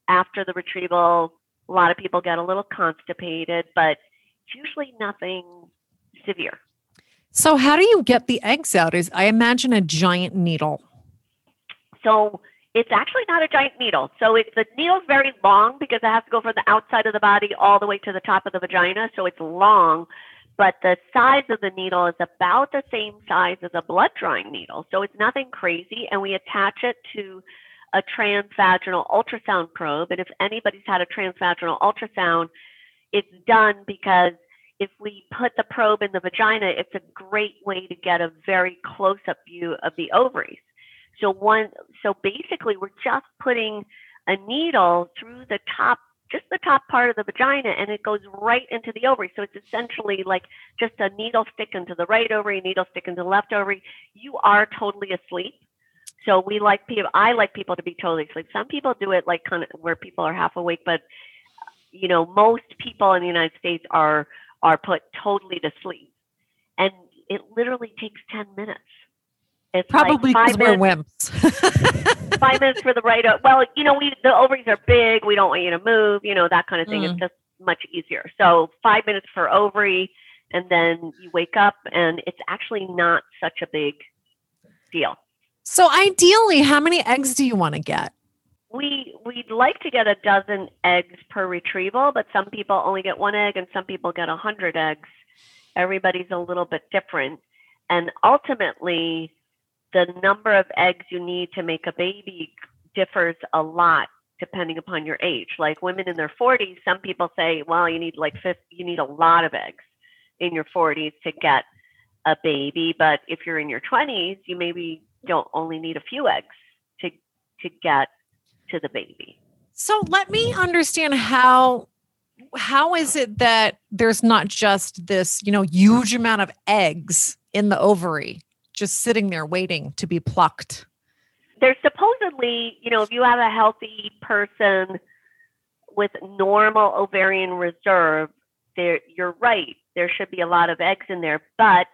after the retrieval, a lot of people get a little constipated, but it's usually nothing severe. So, how do you get the eggs out? Is I imagine a giant needle. So, it's actually not a giant needle. So it, the needle's very long because it has to go from the outside of the body all the way to the top of the vagina. So it's long, but the size of the needle is about the same size as a blood drawing needle. So it's nothing crazy. And we attach it to a transvaginal ultrasound probe. And if anybody's had a transvaginal ultrasound, it's done because if we put the probe in the vagina, it's a great way to get a very close up view of the ovaries. So one, so basically, we're just putting a needle through the top, just the top part of the vagina, and it goes right into the ovary. So it's essentially like just a needle stick into the right ovary, needle stick into the left ovary. You are totally asleep. So we like people. I like people to be totally asleep. Some people do it like kind of where people are half awake, but you know, most people in the United States are are put totally to sleep, and it literally takes ten minutes. It's probably because like we're wimps. five minutes for the right. Well, you know, we the ovaries are big. We don't want you to move. You know that kind of thing. Mm. It's just much easier. So five minutes for ovary, and then you wake up, and it's actually not such a big deal. So ideally, how many eggs do you want to get? We we'd like to get a dozen eggs per retrieval, but some people only get one egg, and some people get a hundred eggs. Everybody's a little bit different, and ultimately the number of eggs you need to make a baby differs a lot depending upon your age. Like women in their 40s, some people say, well, you need like 50, you need a lot of eggs in your 40s to get a baby, but if you're in your 20s, you maybe don't only need a few eggs to to get to the baby. So let me understand how how is it that there's not just this, you know, huge amount of eggs in the ovary? Just sitting there waiting to be plucked? There's supposedly, you know, if you have a healthy person with normal ovarian reserve, there you're right. There should be a lot of eggs in there, but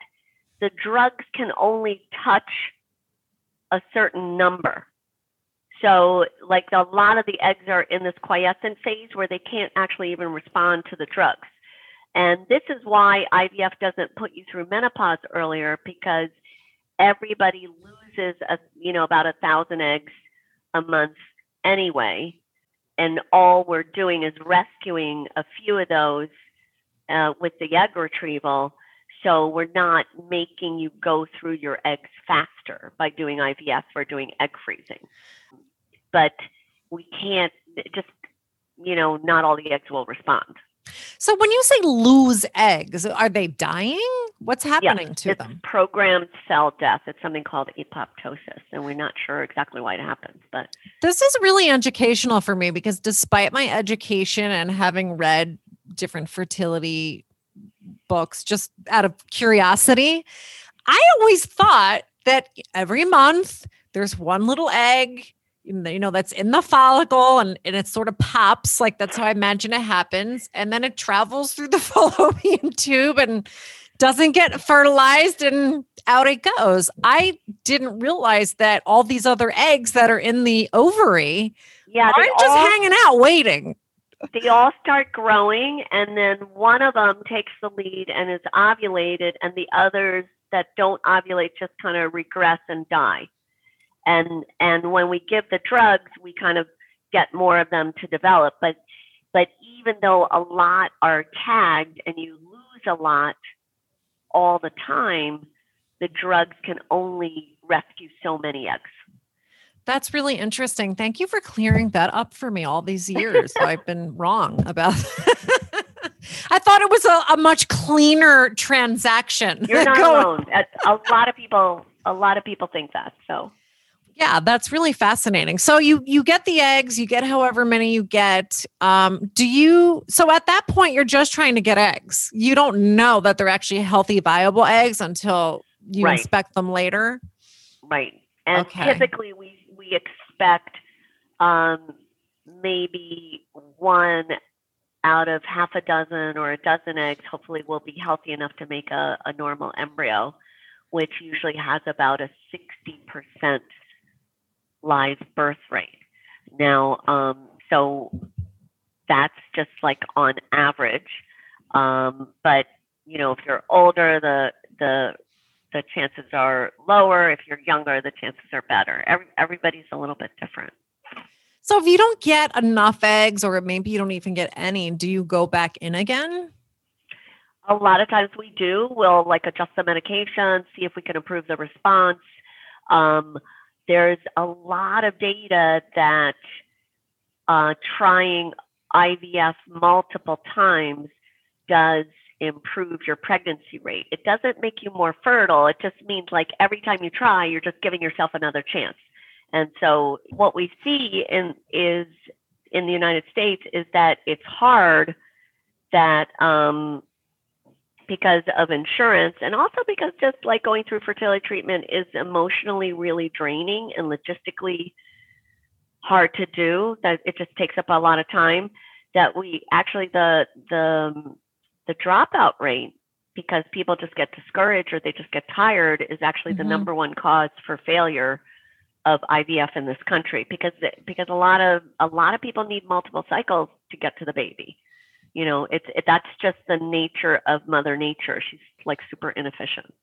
the drugs can only touch a certain number. So, like a lot of the eggs are in this quiescent phase where they can't actually even respond to the drugs. And this is why IVF doesn't put you through menopause earlier because everybody loses a, you know about a thousand eggs a month anyway. And all we're doing is rescuing a few of those uh, with the egg retrieval. So we're not making you go through your eggs faster by doing ivf we're doing egg freezing. But we can't just you know not all the eggs will respond so when you say lose eggs, are they dying? What's happening yes, to it's them? Programmed cell death. It's something called apoptosis, and we're not sure exactly why it happens. But this is really educational for me because despite my education and having read different fertility books just out of curiosity, I always thought that every month there's one little egg you know that's in the follicle and, and it sort of pops like that's how i imagine it happens. And then it travels through the fallopian tube and doesn't get fertilized and out it goes. I didn't realize that all these other eggs that are in the ovary yeah aren't just hanging out waiting. They all start growing, and then one of them takes the lead and is ovulated, and the others that don't ovulate just kind of regress and die. And and when we give the drugs, we kind of get more of them to develop. But but even though a lot are tagged and you lose a lot all the time, the drugs can only rescue so many eggs. That's really interesting. Thank you for clearing that up for me all these years. I've been wrong about I thought it was a, a much cleaner transaction. You're not alone. A lot of people a lot of people think that. So yeah, that's really fascinating. So you you get the eggs, you get however many you get. Um, do you so at that point you're just trying to get eggs. You don't know that they're actually healthy, viable eggs until you right. inspect them later. Right. And okay. typically we we expect um, maybe one out of half a dozen or a dozen eggs hopefully will be healthy enough to make a, a normal embryo, which usually has about a 60% live birth rate. Now, um, so that's just like on average. Um, but you know, if you're older, the the the chances are lower. If you're younger, the chances are better. Every, everybody's a little bit different. So if you don't get enough eggs, or maybe you don't even get any, do you go back in again? A lot of times we do. We'll like adjust the medication, see if we can improve the response. Um, there's a lot of data that uh, trying IVF multiple times does improve your pregnancy rate. It doesn't make you more fertile. It just means like every time you try, you're just giving yourself another chance. And so what we see in is in the United States is that it's hard that um, because of insurance and also because just like going through fertility treatment is emotionally really draining and logistically hard to do that it just takes up a lot of time that we actually the the the dropout rate because people just get discouraged or they just get tired is actually mm-hmm. the number one cause for failure of IVF in this country because because a lot of a lot of people need multiple cycles to get to the baby. You know, it's it, that's just the nature of Mother Nature. She's like super inefficient.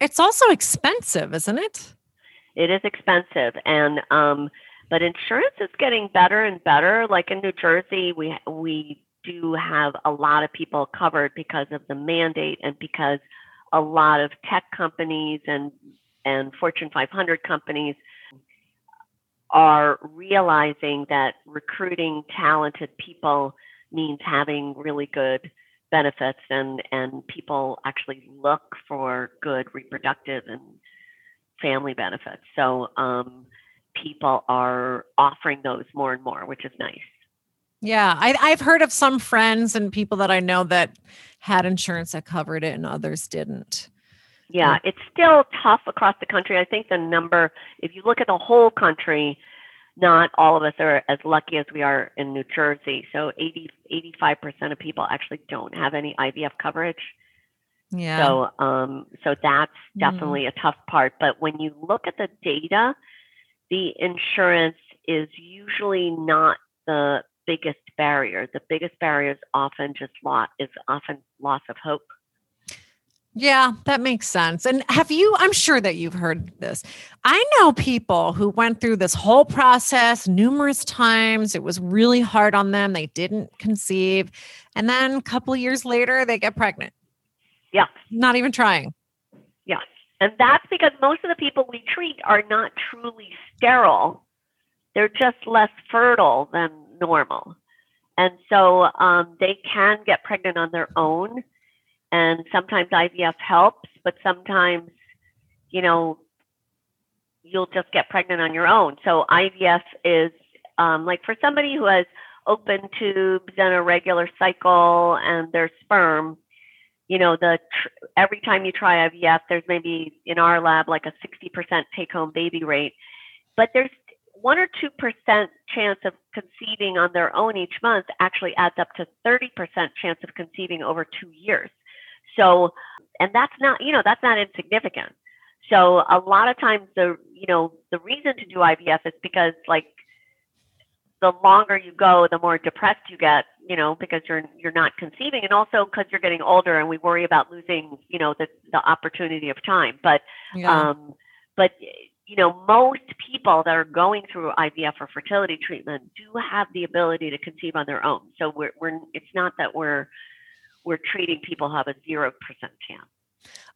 It's also expensive, isn't it? It is expensive, and um, but insurance is getting better and better. Like in New Jersey, we we do have a lot of people covered because of the mandate and because a lot of tech companies and and Fortune 500 companies are realizing that recruiting talented people means having really good benefits and and people actually look for good reproductive and family benefits so um, people are offering those more and more which is nice yeah, I, I've heard of some friends and people that I know that had insurance that covered it and others didn't. Yeah, it's still tough across the country. I think the number, if you look at the whole country, not all of us are as lucky as we are in New Jersey. So 80, 85% of people actually don't have any IVF coverage. Yeah. So, um, so that's mm. definitely mm. a tough part. But when you look at the data, the insurance is usually not the biggest barrier. The biggest barrier is often just loss is often loss of hope. Yeah, that makes sense. And have you, I'm sure that you've heard this. I know people who went through this whole process numerous times. It was really hard on them. They didn't conceive. And then a couple years later, they get pregnant. Yeah. Not even trying. Yeah. And that's because most of the people we treat are not truly sterile. They're just less fertile than normal. And so um, they can get pregnant on their own. And sometimes IVF helps, but sometimes, you know, you'll just get pregnant on your own. So IVF is um, like for somebody who has open tubes and a regular cycle and their sperm, you know, the tr- every time you try IVF, there's maybe in our lab like a 60% take home baby rate. But there's one or two percent chance of conceiving on their own each month actually adds up to 30% chance of conceiving over two years. So, and that's not, you know, that's not insignificant. So a lot of times the, you know, the reason to do IVF is because like the longer you go, the more depressed you get, you know, because you're you're not conceiving, and also because you're getting older, and we worry about losing, you know, the the opportunity of time. But, Yeah. um, but you know, most people that are going through IVF or fertility treatment do have the ability to conceive on their own. So we're we're it's not that we're we're treating people who have a zero percent chance.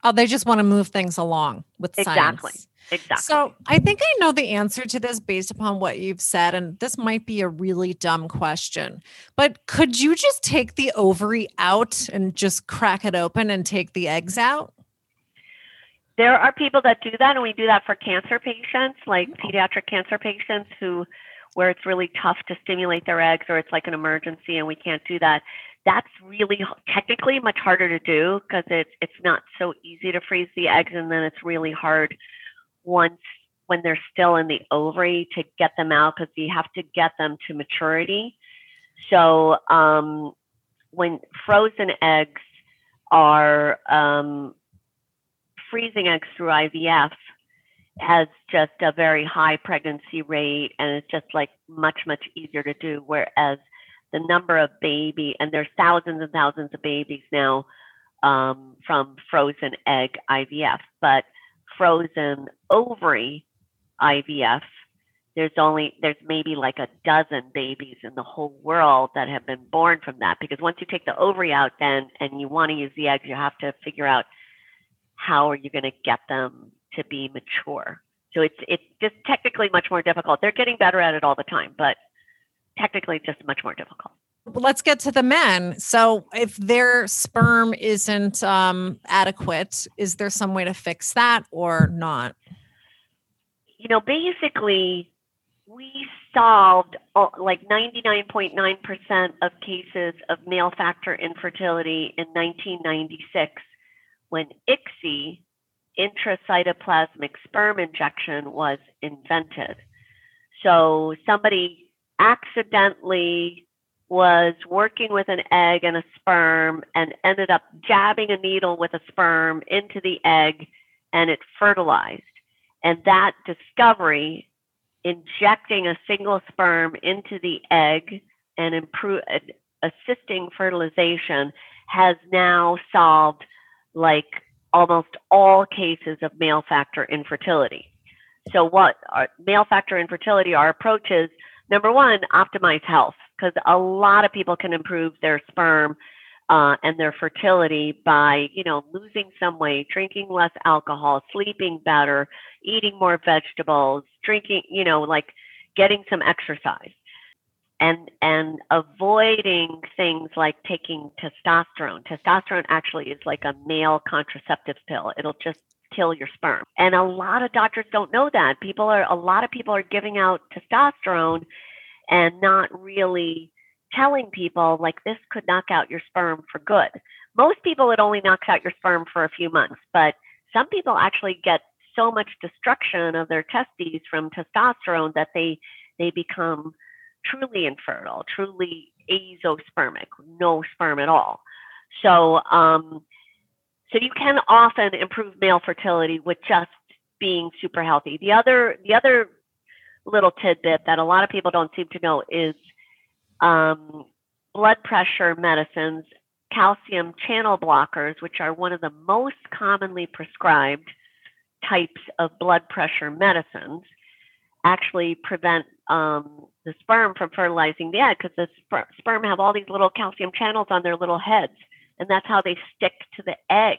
oh, they just want to move things along with Exactly. science. Exactly. So I think I know the answer to this based upon what you've said. And this might be a really dumb question, but could you just take the ovary out and just crack it open and take the eggs out? There are people that do that, and we do that for cancer patients, like oh. pediatric cancer patients who, where it's really tough to stimulate their eggs or it's like an emergency and we can't do that. That's really technically much harder to do because it's it's not so easy to freeze the eggs, and then it's really hard once when they're still in the ovary to get them out because you have to get them to maturity. So um, when frozen eggs are um, freezing eggs through IVF has just a very high pregnancy rate and it's just like much, much easier to do. Whereas the number of baby, and there's thousands and thousands of babies now um, from frozen egg IVF, but frozen ovary IVF, there's only, there's maybe like a dozen babies in the whole world that have been born from that. Because once you take the ovary out, then, and you want to use the eggs, you have to figure out how are you going to get them to be mature? So it's it's just technically much more difficult. They're getting better at it all the time, but technically just much more difficult. Let's get to the men. So if their sperm isn't um, adequate, is there some way to fix that or not? You know, basically, we solved uh, like 99.9% of cases of male factor infertility in 1996 when ICSI, intracytoplasmic sperm injection, was invented. So somebody accidentally was working with an egg and a sperm and ended up jabbing a needle with a sperm into the egg and it fertilized. And that discovery, injecting a single sperm into the egg and improve, assisting fertilization, has now solved like almost all cases of male factor infertility. So, what are male factor infertility? Our approach is number one, optimize health, because a lot of people can improve their sperm uh, and their fertility by, you know, losing some weight, drinking less alcohol, sleeping better, eating more vegetables, drinking, you know, like getting some exercise and and avoiding things like taking testosterone. Testosterone actually is like a male contraceptive pill. It'll just kill your sperm. And a lot of doctors don't know that. People are a lot of people are giving out testosterone and not really telling people like this could knock out your sperm for good. Most people it only knocks out your sperm for a few months, but some people actually get so much destruction of their testes from testosterone that they they become truly infertile, truly azoospermic, no sperm at all. So, um, so you can often improve male fertility with just being super healthy. The other, the other little tidbit that a lot of people don't seem to know is um, blood pressure medicines, calcium channel blockers, which are one of the most commonly prescribed types of blood pressure medicines, actually prevent um, the sperm from fertilizing the egg because the sper- sperm have all these little calcium channels on their little heads, and that's how they stick to the egg.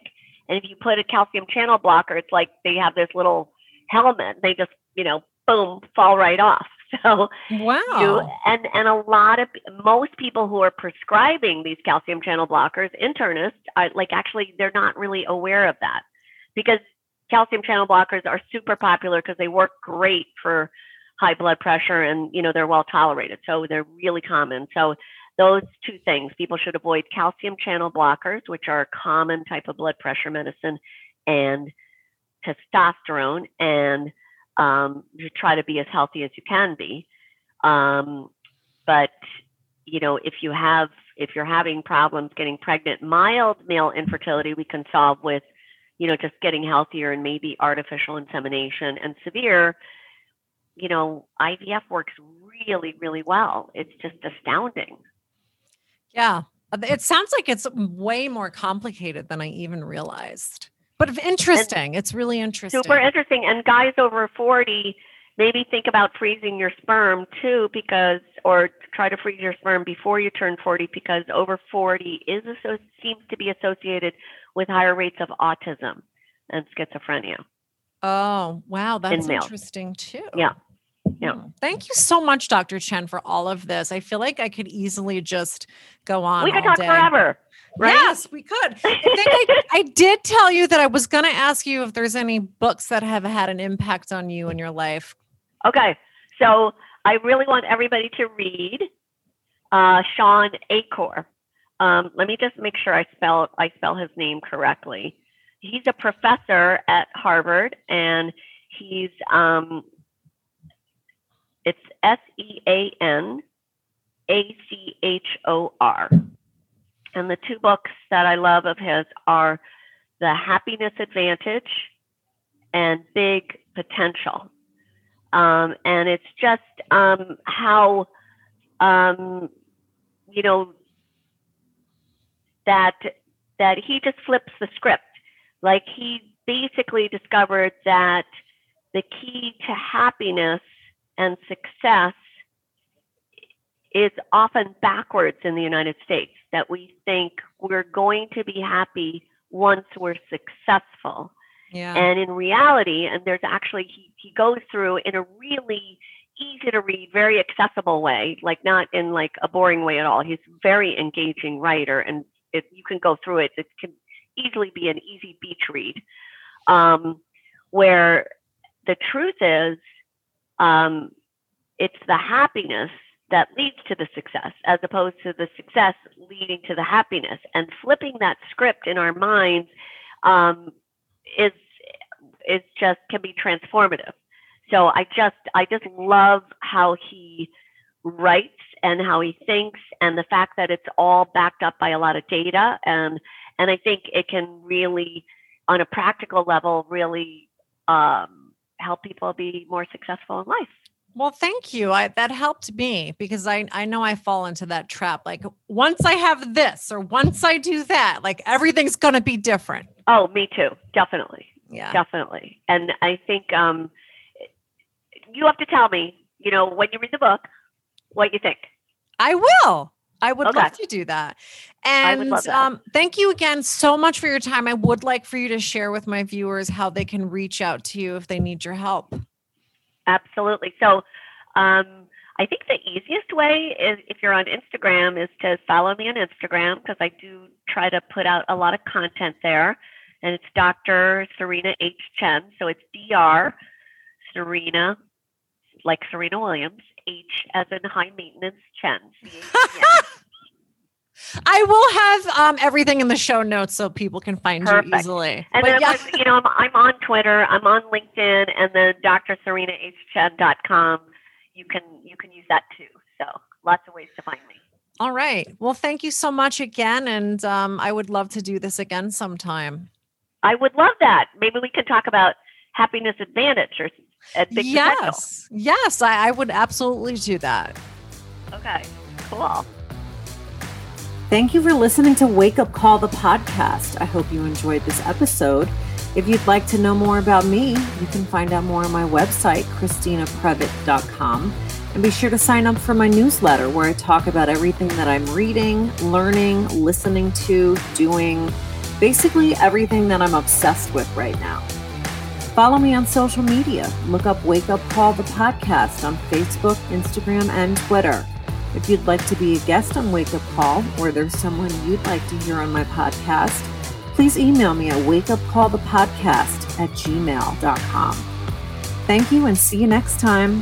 And if you put a calcium channel blocker, it's like they have this little helmet. They just, you know, boom, fall right off. So Wow. you and and a lot of most people who are prescribing these calcium channel blockers, internists, are like actually they're not really aware of that because calcium channel blockers are super popular because they work great for high blood pressure and you know they're well tolerated so they're really common so those two things people should avoid calcium channel blockers which are a common type of blood pressure medicine and testosterone and um, you try to be as healthy as you can be um, but you know if you have if you're having problems getting pregnant mild male infertility we can solve with you know just getting healthier and maybe artificial insemination and severe you know, IVF works really, really well. It's just astounding. Yeah. Uh, It sounds like it's way more complicated than I even realized. But interesting. it's really interesting. Super interesting. And guys over 40, maybe think about freezing your sperm too, because, or try to freeze your sperm before you turn 40, because over 40 is seems to be associated with higher rates of autism and schizophrenia. Oh, wow. That's males. interesting too. Yeah. Yeah. Hmm. Thank you so much, Dr. Chen, for all of this. I feel like I could easily just go on. we could talk day. forever, right? Yes, we could. I think I, I did tell you that I was going to ask you if there's any books that have had an impact on you in your life. Okay, so I really want everybody to read uh, Sean Achor. Um, let me just make sure I spell I spell his name correctly. He's a professor at Harvard, and he's um, it's S E A N A C H O R. And the two books that I love of his are The Happiness Advantage and Big Potential um, and it's just um, how um, you know that that he just flips the script. Like he basically discovered that the key to happiness and success is often backwards in the United States. That we think we're going to be happy once we're successful. Yeah. And in reality, and there's actually, he, he goes through in a really easy to read, very accessible way, like not in like a boring way at all. He's a very engaging writer and if you can go through it, it can easily be an easy beach read. Um, where the truth is, um, it's the happiness that leads to the success as opposed to the success leading to the happiness and flipping that script in our minds um, is is just can be transformative. So I just I just love how he writes and how he thinks and the fact that it's all backed up by a lot of data and and I think it can really on a practical level really um, help people be more successful in life. Well, thank you. I, that helped me because I, I know I fall into that trap. Like once I have this or once I do that, like everything's going to be different. Oh, me too. Definitely. Yeah. Definitely. And I think um, you have to tell me, you know, when you read the book, what you think. I will. I would Okay. love to do that. And that. um, thank you again so much for your time. I would like for you to share with my viewers how they can reach out to you if they need your help. Absolutely. So um, I think the easiest way is if you're on Instagram is to follow me on Instagram because I do try to put out a lot of content there. And it's Dr. Serena H. Chen. So it's Dr. Serena, like Serena Williams, H as in high maintenance Chen. I will have um, everything in the show notes so people can find Perfect. you easily. And But then, yeah, you know, I'm, I'm on Twitter, I'm on LinkedIn, and then drserenahchen.com. You can you can use that too. So lots of ways to find me. all right. Well, thank you so much again. And um, I would love to do this again sometime. I would love that. Maybe we could talk about happiness advantage or at big potential. yes. Yes. I, I would absolutely do that. Okay. Cool. Thank you for listening to Wake Up Call, the podcast. I hope you enjoyed this episode. If you'd like to know more about me, you can find out more on my website, ChristinaPrevite.com. And be sure to sign up for my newsletter where I talk about everything that I'm reading, learning, listening to, doing, basically everything that I'm obsessed with right now. Follow me on social media. Look up Wake Up Call, the podcast on Facebook, Instagram, and Twitter. If you'd like to be a guest on Wake Up Call or there's someone you'd like to hear on my podcast, please email me at wakeupcallthepodcast at gmail.com. Thank you and see you next time.